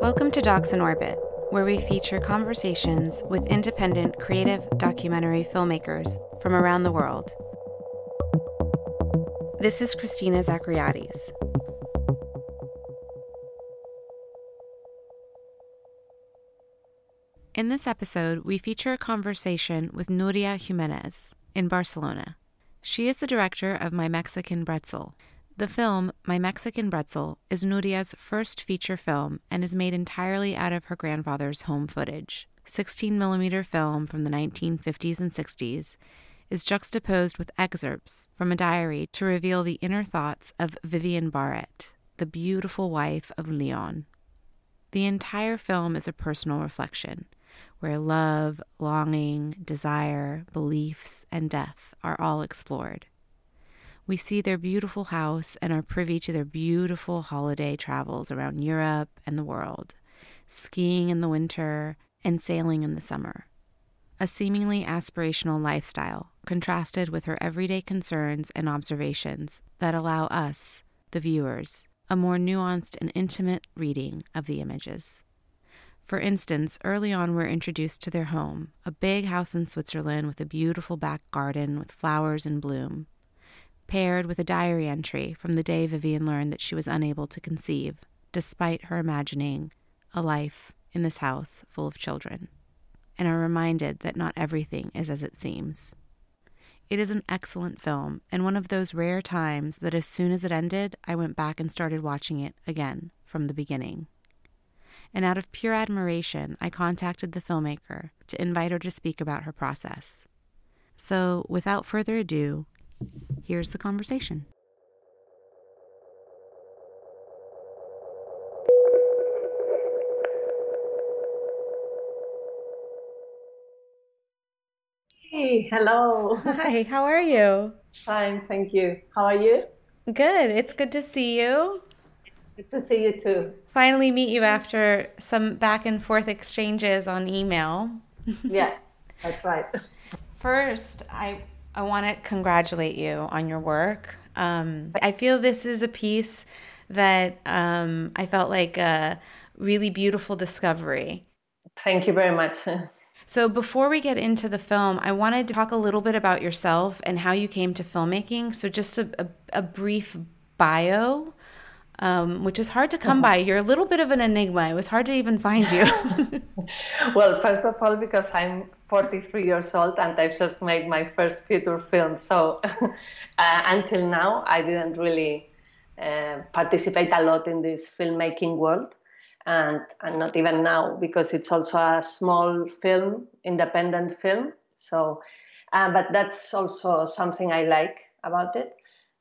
Welcome to Docs in Orbit, where we feature conversations with independent creative documentary filmmakers from around the world. This is Christina Zachariadis. In this episode, we feature a conversation with Nuria Giménez in Barcelona. She is the director of My Mexican Bretzel, the film, My Mexican Bretzel, is Nuria's first feature film and is made entirely out of her grandfather's home footage. 16 millimeter film from the 1950s and 60s is juxtaposed with excerpts from a diary to reveal the inner thoughts of Vivian Barrett, the beautiful wife of Leon. The entire film is a personal reflection, where love, longing, desire, beliefs, and death are all explored. We see their beautiful house and are privy to their beautiful holiday travels around Europe and the world, skiing in the winter and sailing in the summer. A seemingly aspirational lifestyle contrasted with her everyday concerns and observations that allow us, the viewers, a more nuanced and intimate reading of the images. For instance, early on, we're introduced to their home, a big house in Switzerland with a beautiful back garden with flowers in bloom paired with a diary entry from the day Vivian learned that she was unable to conceive, despite her imagining a life in this house full of children, and are reminded that not everything is as it seems. It is an excellent film, and one of those rare times that as soon as it ended, I went back and started watching it again from the beginning. And out of pure admiration, I contacted the filmmaker to invite her to speak about her process. So, without further ado, Here's the conversation. Hey, hello. Hi, how are you? Fine, thank you. How are you? Good. It's good to see you. Good to see you too. Finally meet you after some back and forth exchanges on email. yeah, that's right. First, I I want to congratulate you on your work. Um, I feel this is a piece that um, I felt like a really beautiful discovery. Thank you very much. so, before we get into the film, I wanted to talk a little bit about yourself and how you came to filmmaking. So, just a, a, a brief bio. Um, which is hard to come by. You're a little bit of an enigma. It was hard to even find you. well, first of all, because I'm 43 years old and I've just made my first feature film. So uh, until now, I didn't really uh, participate a lot in this filmmaking world. And, and not even now, because it's also a small film, independent film. So, uh, but that's also something I like about it,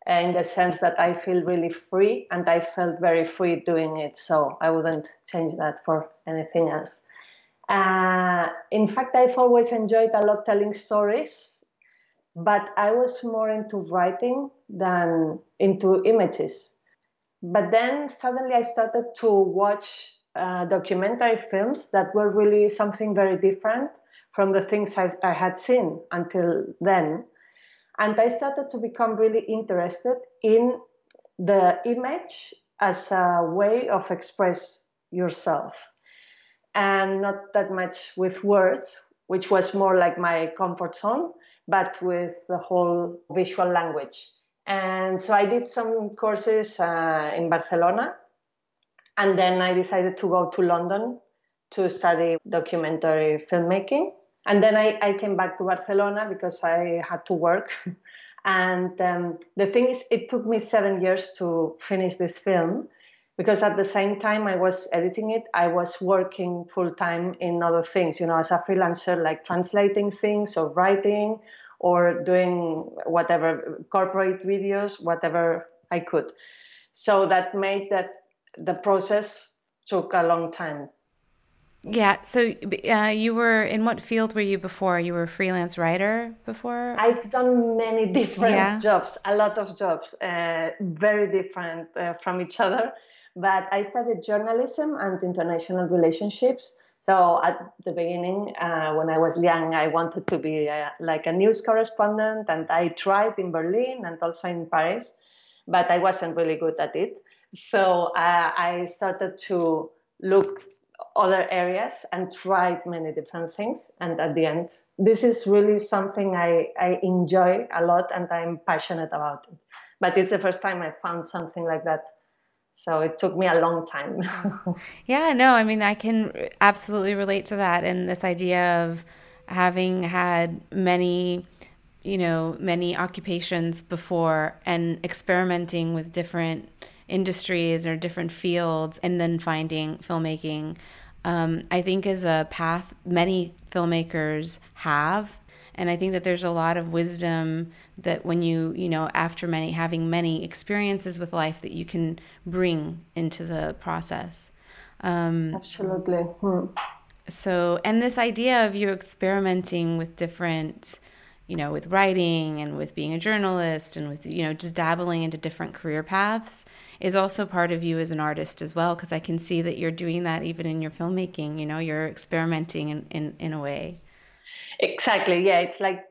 in the sense that I feel really free, and I felt very free doing it. So I wouldn't change that for anything else. Uh, in fact, I've always enjoyed a lot telling stories, but I was more into writing than into images. But then suddenly I started to watch uh, documentary films that were really something very different from the things I, I had seen until then. And I started to become really interested in the image as a way of express yourself and not that much with words, which was more like my comfort zone, but with the whole visual language. And so I did some courses uh, in Barcelona, and then I decided to go to London to study documentary filmmaking. And then I, I came back to Barcelona because I had to work. and um, the thing is, it took me seven years to finish this film because at the same time I was editing it, I was working full time in other things, you know, as a freelancer, like translating things or writing or doing whatever corporate videos, whatever I could. So that made that the process took a long time. Yeah. So uh, you were in what field were you before? You were a freelance writer before? I've done many different yeah. jobs, a lot of jobs, uh, very different uh, from each other. But I studied journalism and international relationships. So at the beginning, uh, when I was young, I wanted to be uh, like a news correspondent, and I tried in Berlin and also in Paris. but I wasn't really good at it. So uh, I started to look other areas and tried many different things. And at the end, this is really something I, I enjoy a lot and I'm passionate about it. But it's the first time I found something like that. So it took me a long time. yeah, no, I mean, I can absolutely relate to that. And this idea of having had many you know many occupations before and experimenting with different industries or different fields and then finding filmmaking um, i think is a path many filmmakers have. And i think that there's a lot of wisdom that when you you know after many having many experiences with life that you can bring into the process. Um, absolutely. Hmm. so and this idea of you experimenting with different you know with writing and with being a journalist and with you know just dabbling into different career paths is also part of you as an artist as well because i can see that you're doing that even in your filmmaking you know you're experimenting in, in, in a way. Exactly yeah it's like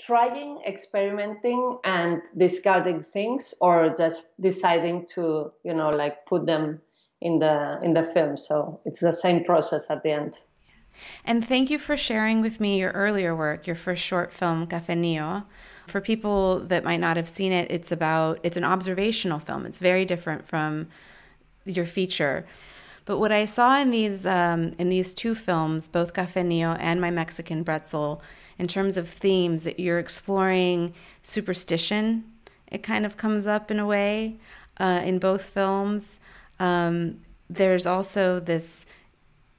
trying experimenting and discarding things or just deciding to you know like put them in the in the film. So it's the same process at the end and thank you for sharing with me your earlier work, your first short film, Cafenio. For people that might not have seen it, it's about it's an observational film. It's very different from your feature. But what I saw in these um, in these two films, both Cafenio and My Mexican Bretzel, in terms of themes, that you're exploring superstition. It kind of comes up in a way uh, in both films. Um, there's also this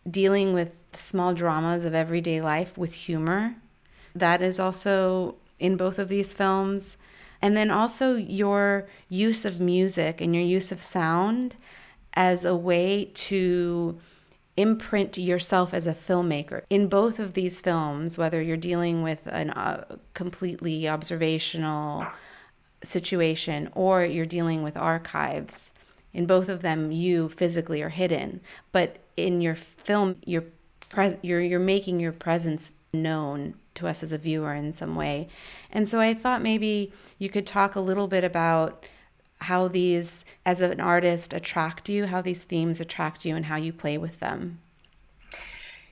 dealing with the small dramas of everyday life with humor. That is also in both of these films. And then also your use of music and your use of sound as a way to imprint yourself as a filmmaker. In both of these films, whether you're dealing with a uh, completely observational situation or you're dealing with archives, in both of them, you physically are hidden. But in your film, you're pres- you're you're making your presence known to us as a viewer in some way. And so I thought maybe you could talk a little bit about how these as an artist attract you, how these themes attract you and how you play with them.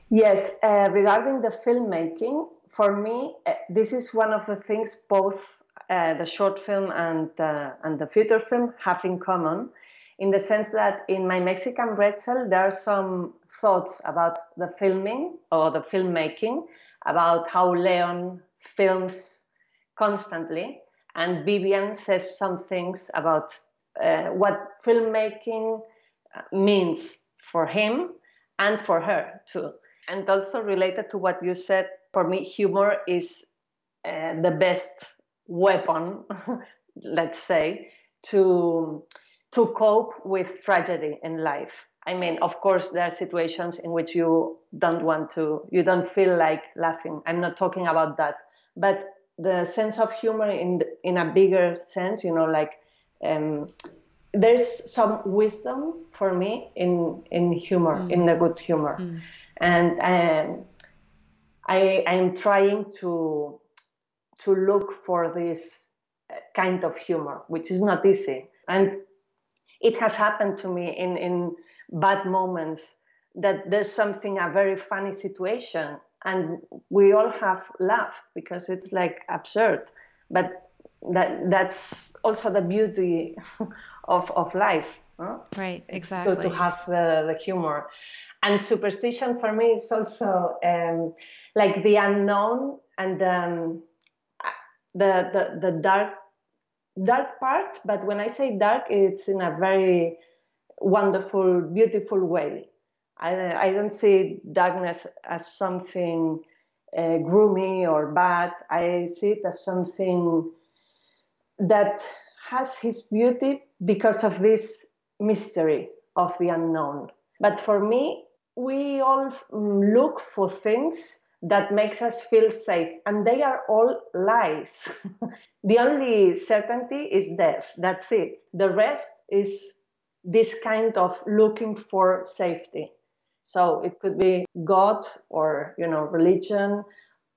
Yes, uh, regarding the filmmaking, for me, uh, this is one of the things both uh, the short film and uh, and the feature film have in common in the sense that in my Mexican Bretzel, there are some thoughts about the filming or the filmmaking, about how Leon films constantly. And Vivian says some things about uh, what filmmaking means for him and for her too. And also related to what you said, for me, humor is uh, the best weapon, let's say, to to cope with tragedy in life. I mean, of course, there are situations in which you don't want to, you don't feel like laughing. I'm not talking about that, but the sense of humor in in a bigger sense, you know, like um, there's some wisdom for me in in humor, mm. in the good humor, mm. and um, I I'm trying to to look for this kind of humor, which is not easy, and it has happened to me in, in bad moments that there's something, a very funny situation, and we all have laughed because it's like absurd. But that that's also the beauty of, of life. Huh? Right, exactly. It's good to have the, the humor. And superstition for me is also um, like the unknown and um, the, the, the dark dark part, but when I say dark, it's in a very wonderful, beautiful way. I, I don't see darkness as something uh, gloomy or bad. I see it as something that has his beauty because of this mystery of the unknown. But for me, we all mm, look for things that makes us feel safe and they are all lies. The only certainty is death. That's it. The rest is this kind of looking for safety. So it could be god or you know religion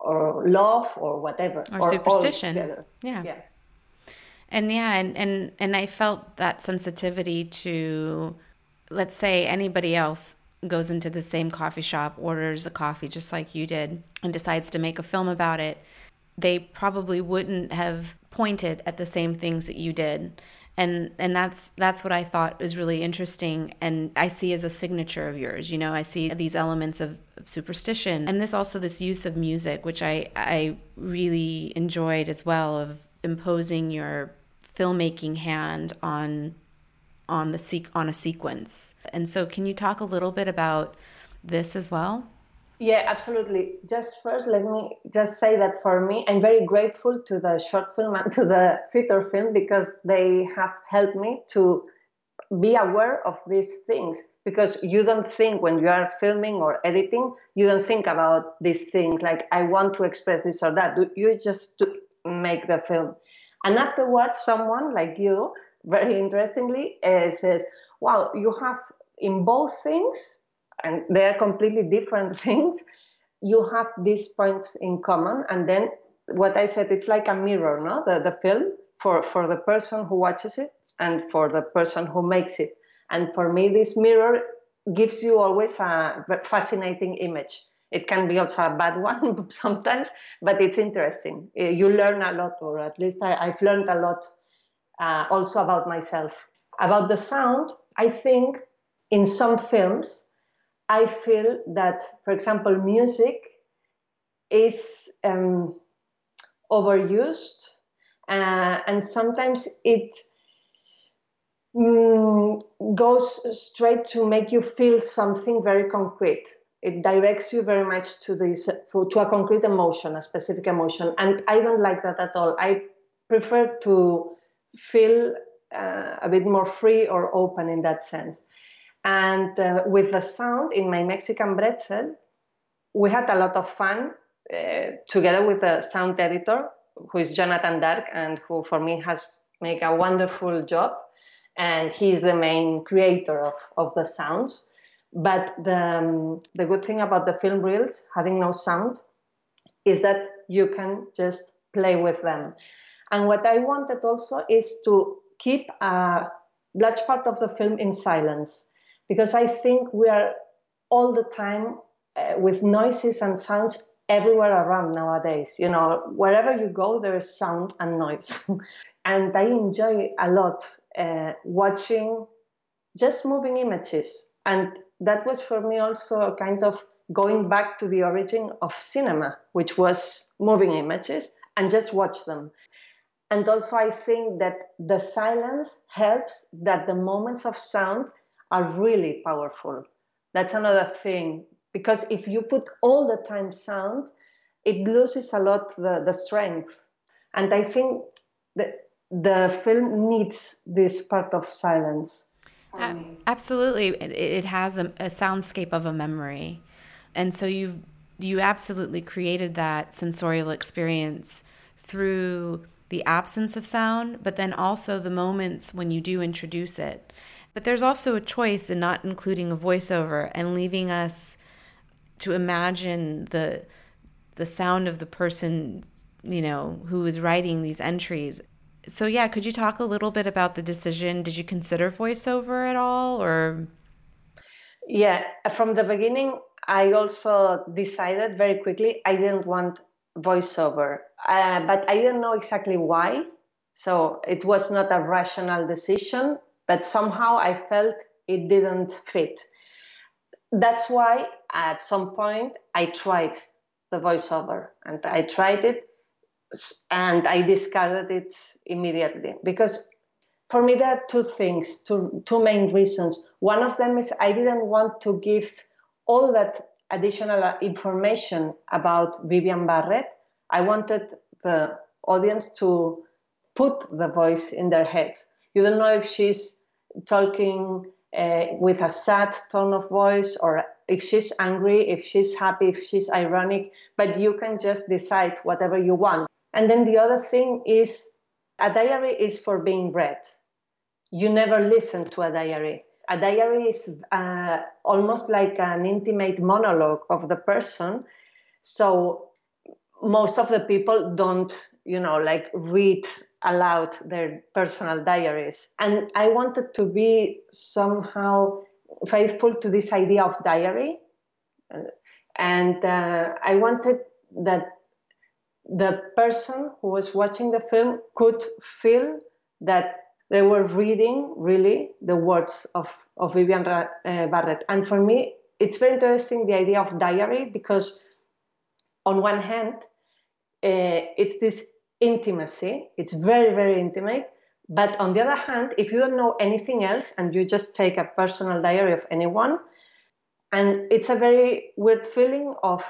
or love or whatever or, or superstition. yeah. Yeah. And yeah, and, and, and I felt that sensitivity to, let's say, anybody else goes into the same coffee shop, orders a coffee just like you did, and decides to make a film about it. They probably wouldn't have pointed at the same things that you did and and that's that's what I thought was really interesting and I see as a signature of yours you know I see these elements of, of, superstition and this also this use of music which I I really enjoyed as well of imposing your filmmaking hand on on the sequ- on a sequence and so can you talk a little bit about this as well yeah, absolutely. Just first, let me just say that for me, I'm very grateful to the short film and to the feature film because they have helped me to be aware of these things. Because you don't think when you are filming or editing, you don't think about these things like I want to express this or that. You just make the film, and afterwards, someone like you, very interestingly, uh, says, "Wow, you have in both things." and they are completely different things, you have these points in common. And then what I said, it's like a mirror, no? The, the film for, for the person who watches it and for the person who makes it. And for me, this mirror gives you always a fascinating image. It can be also a bad one sometimes, but it's interesting. Eh, you learn a lot, or at least I, have learned a lot uh, also about myself. About the sound, I think in some films, I feel that, for example, music is um, overused, uh, and sometimes it mm, goes straight to make you feel something very concrete. It directs you very much to this to a concrete emotion, a specific emotion, and I don't like that at all. I prefer to feel uh, a bit more free or open in that sense. And uh, with the sound in my Mexican Bretzel, we had a lot of fun uh, together with the sound editor, who is Jonathan Dark, and who for me has made a wonderful job. And he's the main creator of, of the sounds. But the, um, the good thing about the film reels having no sound is that you can just play with them. And what I wanted also is to keep a large part of the film in silence because I think we are all the time uh, with noises and sounds everywhere around nowadays. You know, wherever you go, there is sound and noise. and I enjoy a lot uh, watching just moving images. And that was for me also a kind of going back to the origin of cinema, which was moving images and just watch them. And also, I think that the silence helps that the moments of sound are really powerful. That's another thing because if you put all the time sound, it loses a lot the, the strength. And I think that the film needs this part of silence. Absolutely, it, it has a, a soundscape of a memory, and so you you absolutely created that sensorial experience through the absence of sound, but then also the moments when you do introduce it. But there's also a choice in not including a voiceover and leaving us to imagine the the sound of the person, you know, who is writing these entries. So yeah, could you talk a little bit about the decision? Did you consider voiceover at all or Yeah, from the beginning I also decided very quickly I didn't want voiceover. Uh, but I didn't know exactly why. So it was not a rational decision but somehow I felt it didn't fit. That's why at some point I tried the voiceover and I tried it and I discarded it immediately because for me there are two things, two, two main reasons. One of them is I didn't want to give all that additional information about Vivian Barrett. I wanted the audience to put the voice in their heads. You don't know if she's talking uh, with a sad tone of voice or if she's angry, if she's happy, if she's ironic, but you can just decide whatever you want. And then the other thing is a diary is for being read. You never listen to a diary. A diary is uh, almost like an intimate monologue of the person. So most of the people don't, you know, like read aloud their personal diaries. And I wanted to be somehow faithful to this idea of diary. And uh, I wanted that the person who was watching the film could feel that they were reading really the words of, of Vivian uh, Barrett. And for me, it's very interesting the idea of diary because, on one hand, uh, it's this intimacy, it's very, very intimate. But on the other hand, if you don't know anything else and you just take a personal diary of anyone, and it's a very weird feeling of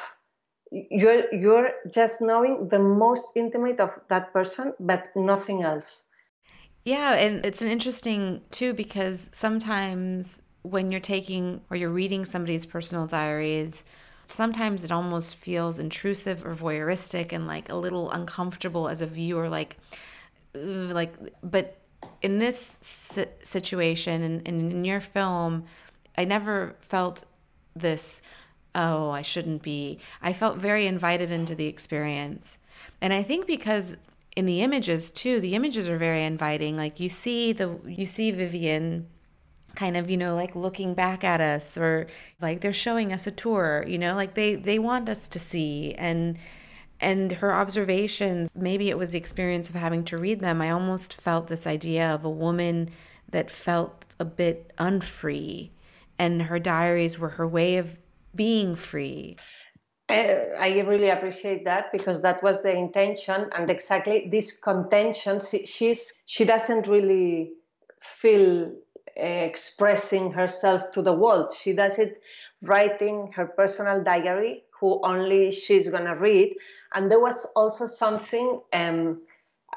you're you're just knowing the most intimate of that person but nothing else yeah and it's an interesting too because sometimes when you're taking or you're reading somebody's personal diaries sometimes it almost feels intrusive or voyeuristic and like a little uncomfortable as a viewer like like but in this situation and in your film i never felt this oh, I shouldn't be. I felt very invited into the experience. And I think because in the images too, the images are very inviting. Like you see the you see Vivian kind of, you know, like looking back at us or like they're showing us a tour, you know, like they they want us to see and and her observations, maybe it was the experience of having to read them. I almost felt this idea of a woman that felt a bit unfree and her diaries were her way of being free. I really appreciate that because that was the intention, and exactly this contention. She's she doesn't really feel uh, expressing herself to the world. She does it writing her personal diary, who only she's gonna read. And there was also something um,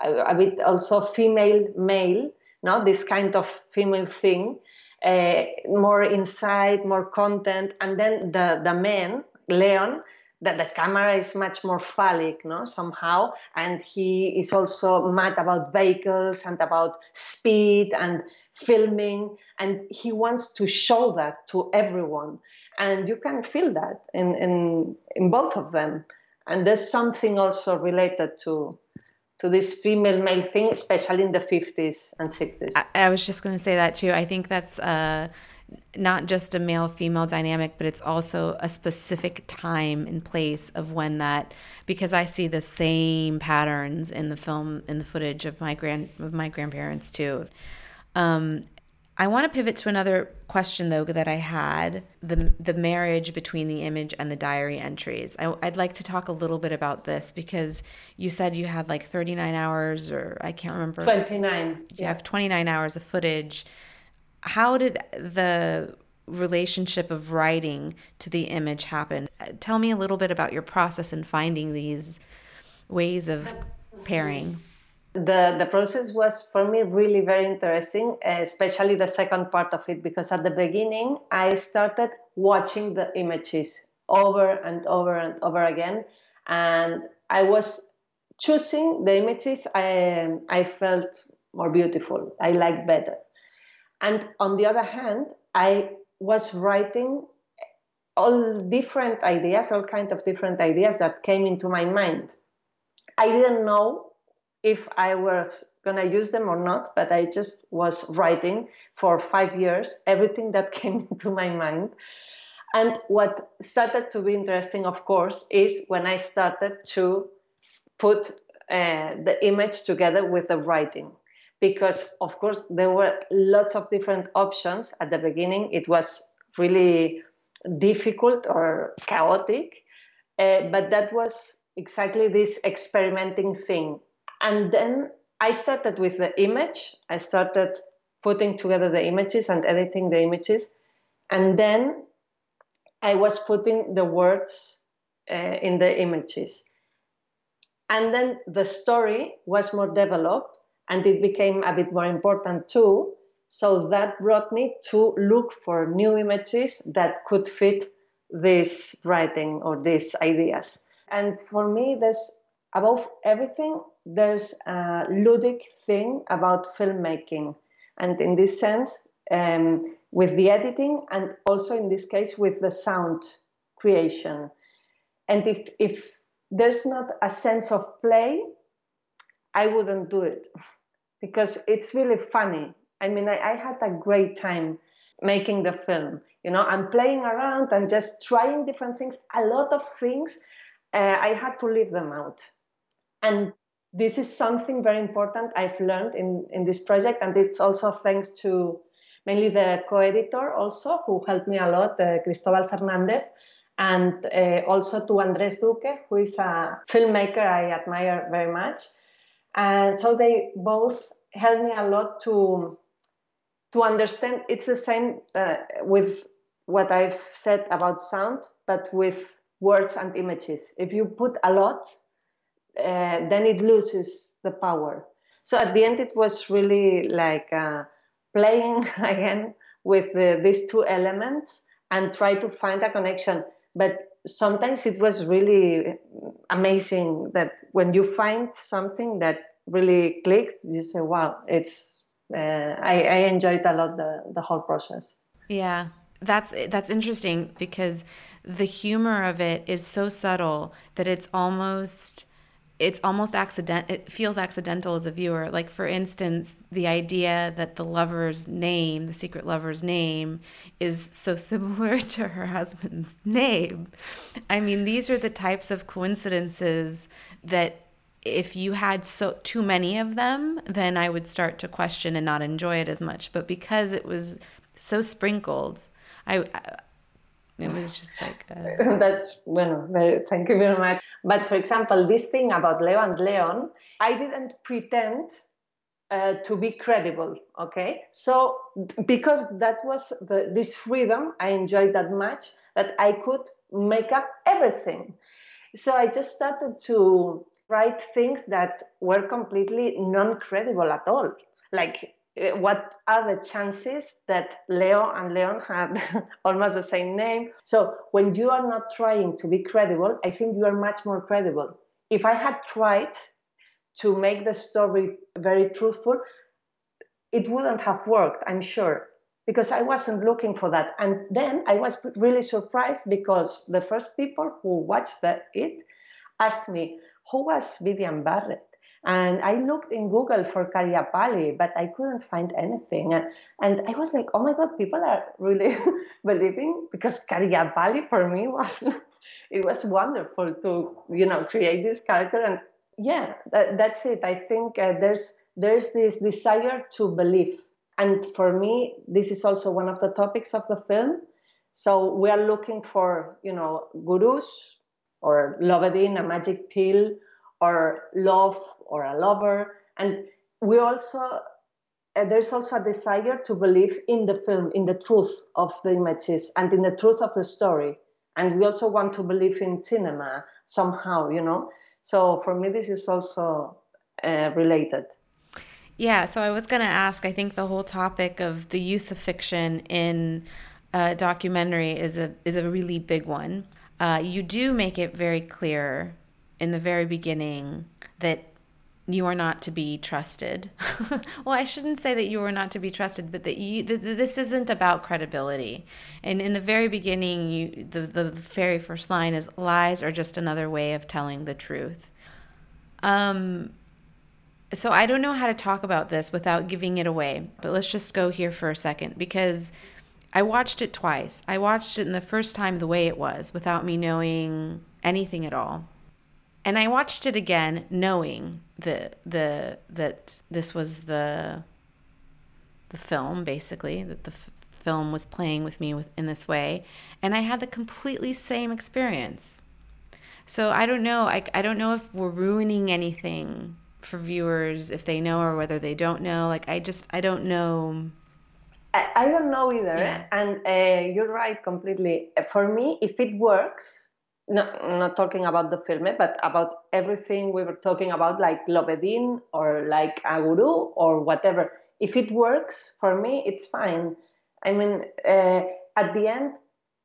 a, bit also female male, no, this kind of female thing uh, more insight, more content, and then the the man Leon that the camera is much more phallic, no, somehow, and he is also mad about vehicles and about speed and filming, and he wants to show that to everyone, and you can feel that in in in both of them, and there's something also related to to this female male thing, especially in the 50s and 60s. I, I was just going to say that too. I think that's uh, not just a male female dynamic, but it's also a specific time and place of when that. Because I see the same patterns in the film, in the footage of my grand of my grandparents too. Um, I want to pivot to another question though that I had the the marriage between the image and the diary entries. I, would like to talk a little bit about this because you said you had like 39 hours or I can't remember 29. You yeah. have 29 hours of footage. How did the relationship of writing to the image happen? Tell me a little bit about your process in finding these ways of pairing the the process was for me really very interesting especially the second part of it because at the beginning i started watching the images over and over and over again and i was choosing the images i i felt more beautiful i liked better and on the other hand i was writing all different ideas all kinds of different ideas that came into my mind i didn't know if I was going to use them or not, but I just was writing for five years everything that came into my mind. And what started to be interesting, of course, is when I started to put uh, the image together with the writing. Because, of course, there were lots of different options at the beginning. It was really difficult or chaotic, uh, but that was exactly this experimenting thing and then I started with the image. I started putting together the images and editing the images. And then I was putting the words uh, in the images. And then the story was more developed and it became a bit more important too. So that brought me to look for new images that could fit this writing or these ideas. And for me, there's above everything, there's a ludic thing about filmmaking. And in this sense, um, with the editing and also in this case with the sound creation. And if, if there's not a sense of play, I wouldn't do it because it's really funny. I mean, I, I had a great time making the film. You know, I'm playing around and just trying different things. A lot of things, uh, I had to leave them out. And this is something very important I've learned in, in this project. And it's also thanks to mainly the co-editor also, who helped me a lot, uh, Cristobal Fernandez, and uh, also to Andres Duque, who is a filmmaker I admire very much. And so they both helped me a lot to to understand. It's the same uh, with what I've said about sound, but with words and images. If you put a lot, uh, then it loses the power. So at the end, it was really like uh, playing again with the, these two elements and try to find a connection. But sometimes it was really amazing that when you find something that really clicks, you say, "Wow, it's." Uh, I, I enjoyed a lot the the whole process. Yeah, that's that's interesting because the humor of it is so subtle that it's almost it's almost accident it feels accidental as a viewer. Like for instance the idea that the lover's name the secret lover's name is so similar to her husband's name. I mean these are the types of coincidences that if you had so too many of them then i would start to question and not enjoy it as much. But because it was so sprinkled i it was just like uh... that's bueno. Very, thank you very much. But for example, this thing about Leo and Leon, I didn't pretend uh, to be credible. Okay, so because that was the, this freedom, I enjoyed that much that I could make up everything. So I just started to write things that were completely non-credible at all. Like Eh, what are the chances that Leo and Leon had almost the same name? So when you are not trying to be credible, I think you are much more credible. If I had tried to make the story very truthful, it wouldn't have worked, I'm sure, because I wasn't looking for that. And then I was really surprised because the first people who watched the, it asked me, Who was Vivian Barrett? And I looked in Google for Karyapali, but I couldn't find anything. And and I was like, oh my God, people are really believing because Karyapali for me was, it was wonderful to, you know, create this character. And yeah, that, that's it. I think uh, there's, there's this desire to believe. And for me, this is also one of the topics of the film. So we are looking for, you know, gurus or Lovedin, a magic pill, or love or a lover. And we also, uh, there's also a desire to believe in the film, in the truth of the images and in the truth of the story. And we also want to believe in cinema somehow, you know. So for me, this is also uh, related. Yeah, so I was going to ask. I think the whole topic of the use of fiction in a documentary is a is a really big one. Uh, you do make it very clear in the very beginning that you are not to be trusted. well, I shouldn't say that you are not to be trusted, but that you that this isn't about credibility. And in the very beginning, you the the very first line is lies are just another way of telling the truth. Um so I don't know how to talk about this without giving it away, but let's just go here for a second because I watched it twice. I watched it in the first time the way it was without me knowing anything at all and I watched it again, knowing the the that this was the the film, basically that the f- film was playing with me with, in this way, and I had the completely same experience. So I don't know. I I don't know if we're ruining anything for viewers if they know or whether they don't know. Like I just I don't know. I, I don't know either, yeah. and uh, you're right completely. For me, if it works, not, not talking about the film, but about everything we were talking about, like Lovedin or like Aguru or whatever. If it works for me, it's fine. I mean, uh, at the end,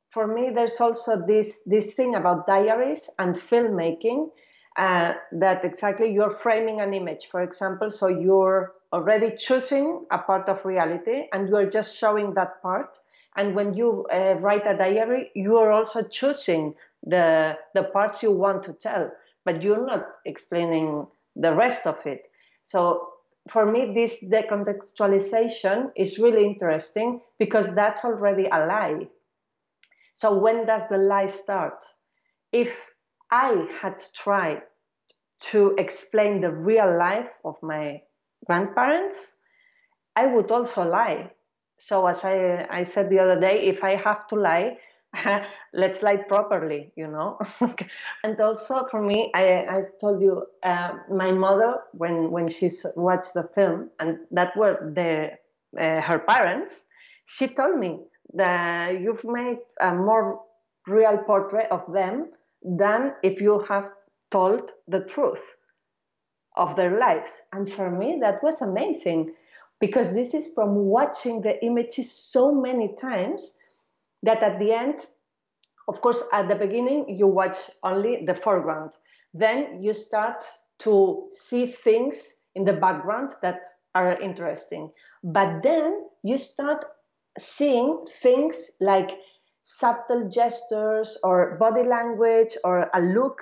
for me, there's also this this thing about diaries and filmmaking uh, that exactly you're framing an image, for example, so you're already choosing a part of reality and you're just showing that part. And when you uh, write a diary, you are also choosing the the parts you want to tell but you're not explaining the rest of it So for me, this decontextualization is really interesting because that's already a lie. So when does the lie start? If I had tried to explain the real life of my grandparents, I would also lie. So as I, I said the other day, if I have to lie, let's lie properly, you know. and also for me, I, I told you, uh, my mother when when she watched the film, and that were the uh, her parents, she told me that you've made a more real portrait of them than if you have told the truth of their lives. And for me, that was amazing because this is from watching the images so many times that at the end, of course, at the beginning, you watch only the foreground. Then you start to see things in the background that are interesting. But then you start seeing things like subtle gestures or body language or a look.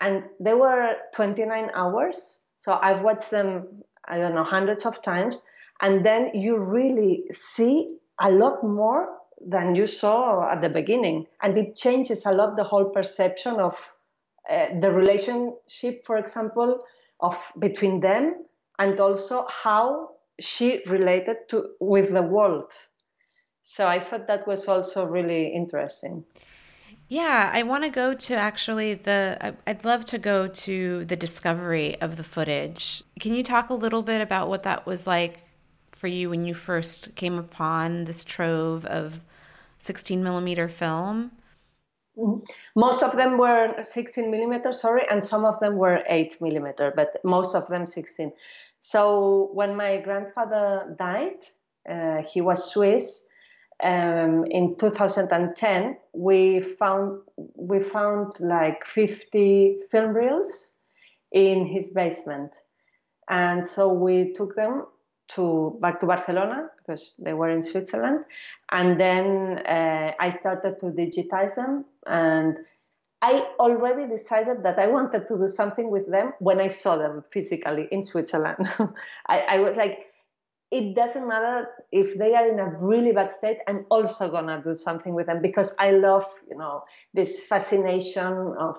And they were 29 hours. So I've watched them, I don't know, hundreds of times. And then you really see a lot more than you saw at the beginning. And it changes a lot the whole perception of uh, the relationship, for example, of between them and also how she related to with the world so I thought that was also really interesting. Yeah, I want to go to actually the. I'd love to go to the discovery of the footage. Can you talk a little bit about what that was like for you when you first came upon this trove of 16 millimeter film? Mm-hmm. Most of them were 16 millimeter, sorry, and some of them were 8 millimeter, but most of them 16. So when my grandfather died, uh, he was Swiss um, in 2010 we found we found like 50 film reels in his basement and so we took them to back to barcelona because they were in switzerland. And then uh, i started to digitize them. And i already decided that i wanted to do something with them when i saw them physically in switzerland. I, I was like it doesn't matter if they are in a really bad state i'm also gonna do something with them because i love you know this fascination of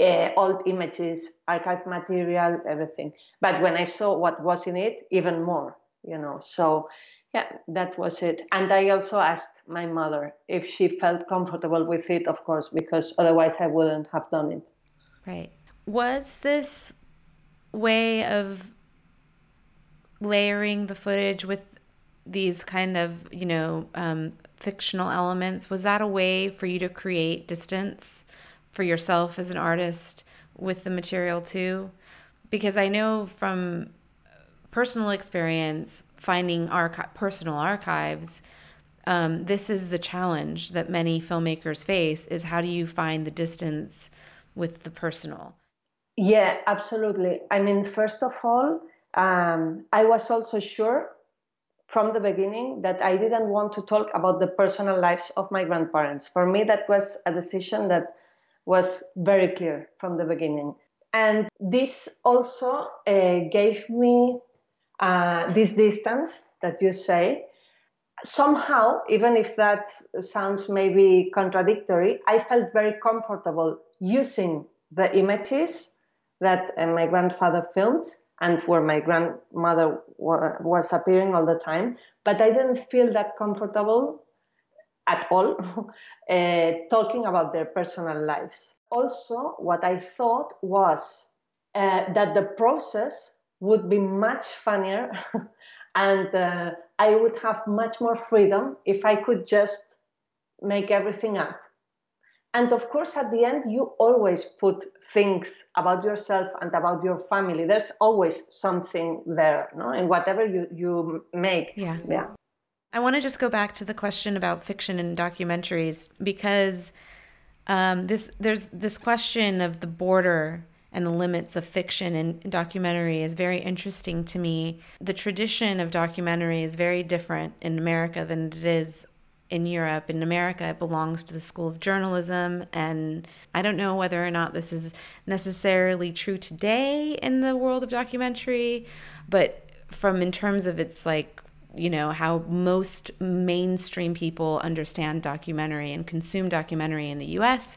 uh, old images archive material everything. But when i saw what was in it even more you know. So yeah that was it. And i also asked my mother if she felt comfortable with it of course because otherwise i wouldn't have done it. Right. Was this way of layering the footage with these kind of you know um, fictional elements was that a way for you to create distance for yourself as an artist with the material too. Because i know from personal experience finding archi- personal archives um, this is the challenge that many filmmakers face is how do you find the distance with the personal? Yeah absolutely. I mean first of all um, I was also sure from the beginning that I didn't want to talk about the personal lives of my grandparents. For me, that was a decision that was very clear from the beginning. And this also uh, gave me uh, this distance that you say. Somehow, even if that sounds maybe contradictory, I felt very comfortable using the images that uh, my grandfather filmed and where my grandmother was appearing all the time. But I didn't feel that comfortable at all uh, talking about their personal lives. Also, what I thought was uh, that the process would be much funnier and uh, I would have much more freedom if I could just make everything up. And of course at the end you always put things about yourself and about your family. There's always something there no? In whatever you you make. Yeah. Yeah i want to just go back to the question about fiction and documentaries because um, this there's this question of the border and the limits of fiction and documentary is very interesting to me. The tradition of documentary is very different in America than it is in Europe. In America, it belongs to the School of Journalism. And I don't know whether or not this is necessarily true today in the world of documentary, but from in terms of its like, you know, how most mainstream people understand documentary and consume documentary in the US,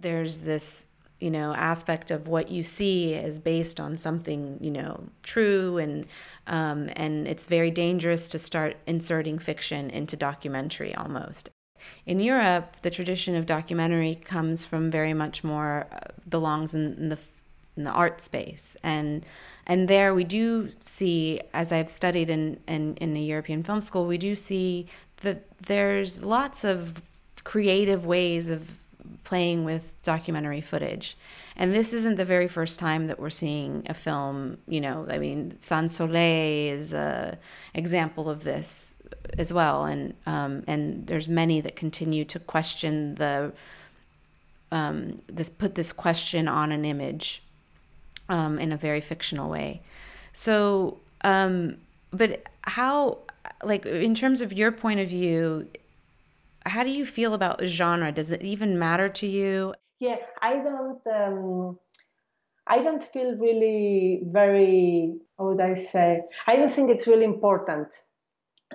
there's this you know aspect of what you see is based on something you know true and um, and it's very dangerous to start inserting fiction into documentary almost. In Europe, the tradition of documentary comes from very much more uh, belongs in, in, the in the art space, and and there we do see, as I've studied in in, in a European film school, we do see that there's lots of creative ways of playing with documentary footage. And this isn't the very first time that we're seeing a film, you know, I mean, Sans Soleil is a example of this as well. And, um, and there's many that continue to question the, um, this, put this question on an image um, in a very fictional way. So, um, but how, like, in terms of your point of view, how do you feel about genre? Does it even matter to you? Yeah, I don't. Um, I don't feel really very. How would I say? I don't think it's really important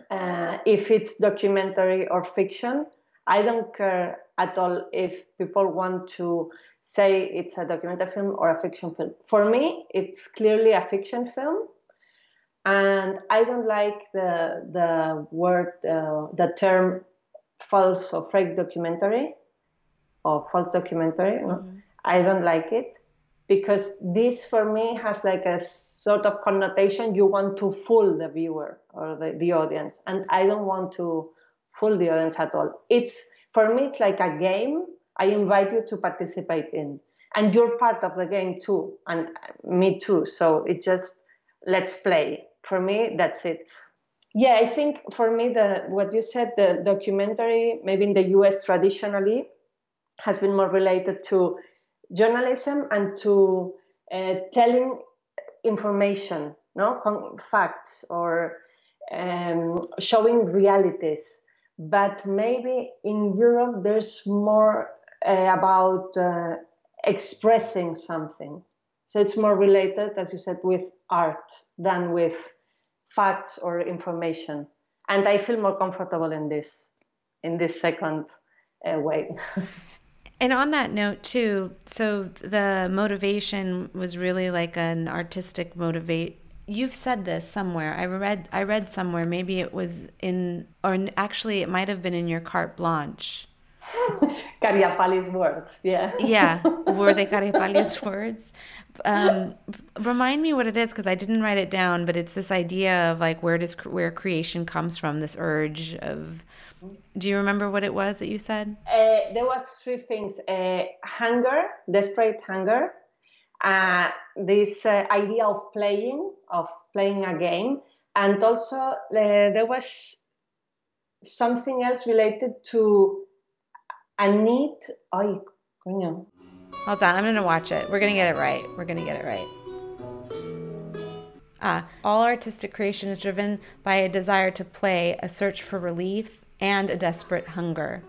uh, if it's documentary or fiction. I don't care at all if people want to say it's a documentary film or a fiction film. For me, it's clearly a fiction film, and I don't like the the word, uh, the term false or fake documentary or false documentary. Mm-hmm. I don't like it because this for me has like a sort of connotation you want to fool the viewer or the, the audience and i don't want to fool the audience at all it's for me it's like a game i invite you to participate in. And you're part of the game too and me too. So it just let's play. For me that's it. Yeah, I think for me, the what you said, the documentary, maybe in the US traditionally, has been more related to journalism and to uh, telling information, no? Con- facts or um, showing realities. But maybe in Europe, there's more uh, about uh, expressing something. So it's more related, as you said, with art than with facts or information. And i feel more comfortable in this in this second uh, way. And on that note too so the motivation was really like an artistic motivate you've said this somewhere. I read i read somewhere maybe it was in or actually it might have been in your carte blanche Cariapalli's words, yeah. yeah, were they Cariapalli's words? um, remind me what it is because I didn't write it down, but it's this idea of like where does where creation comes from. This urge of. Do you remember what it was that you said? Uh, there was three things: uh, hunger, desperate hunger, uh, this uh, idea of playing, of playing a game, and also uh, there was something else related to a need. Ay, coño Hold on, I'm gonna watch it. We're gonna get it right. We're gonna get it right. Ah, all artistic creation is driven by a desire to play, a search for relief, and a desperate hunger.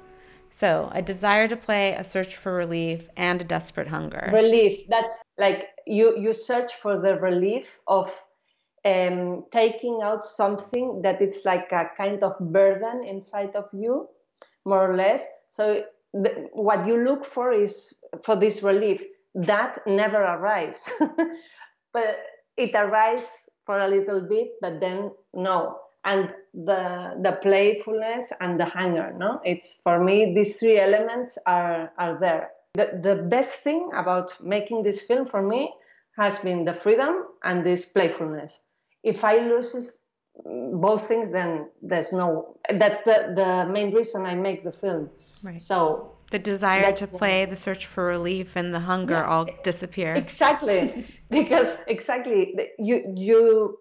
So, a desire to play, a search for relief, and a desperate hunger. Relief. That's like you you search for the relief of um, taking out something that it's like a kind of burden inside of you, more or less. So the, what you look for is for this relief that never arrives. But it arrives for a little bit but then no. And the the playfulness and the hunger no? It's for me these three elements are are there. The, the best thing about making this film for me has been the freedom and this playfulness. If i lose both things then there's no that's the the main reason i make the film. Right. So the desire to play the search for relief and the hunger yeah, all disappear. Exactly. Because exactly you you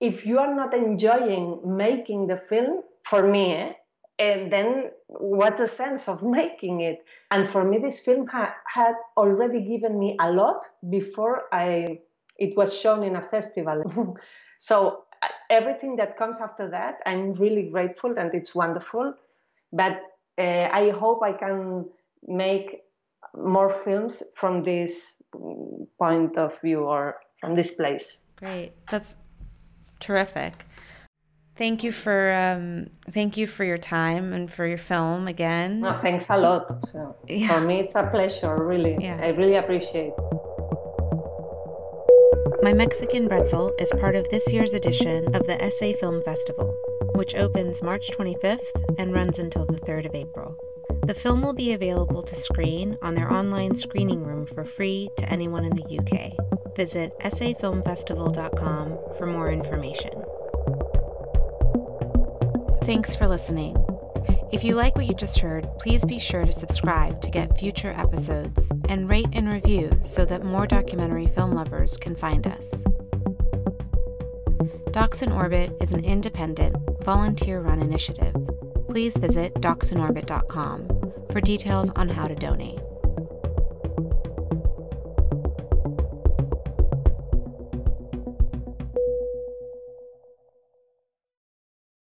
if you are not enjoying making the film for me eh, and then what's the sense of making it? And for me this film ha- had already given me a lot before i it was shown in a festival. So everything that comes after that i'm really grateful and it's wonderful but uh, I hope I can make more films from this point of view or from this place. Great, that's terrific. Thank you for um, thank you for your time and for your film again. No, thanks a lot. So yeah. For me, it's a pleasure. Really, yeah. I really appreciate. My Mexican Bretzel is part of this year's edition of the Essay Film Festival, which opens March 25th and runs until the 3rd of April. The film will be available to screen on their online screening room for free to anyone in the UK. Visit essayfilmfestival.com for more information. Thanks for listening. If you like what you just heard, please be sure to subscribe to get future episodes and rate and review so that more documentary film lovers can find us. Docs in Orbit is an independent, volunteer run initiative. Please visit docsinOrbit.com for details on how to donate.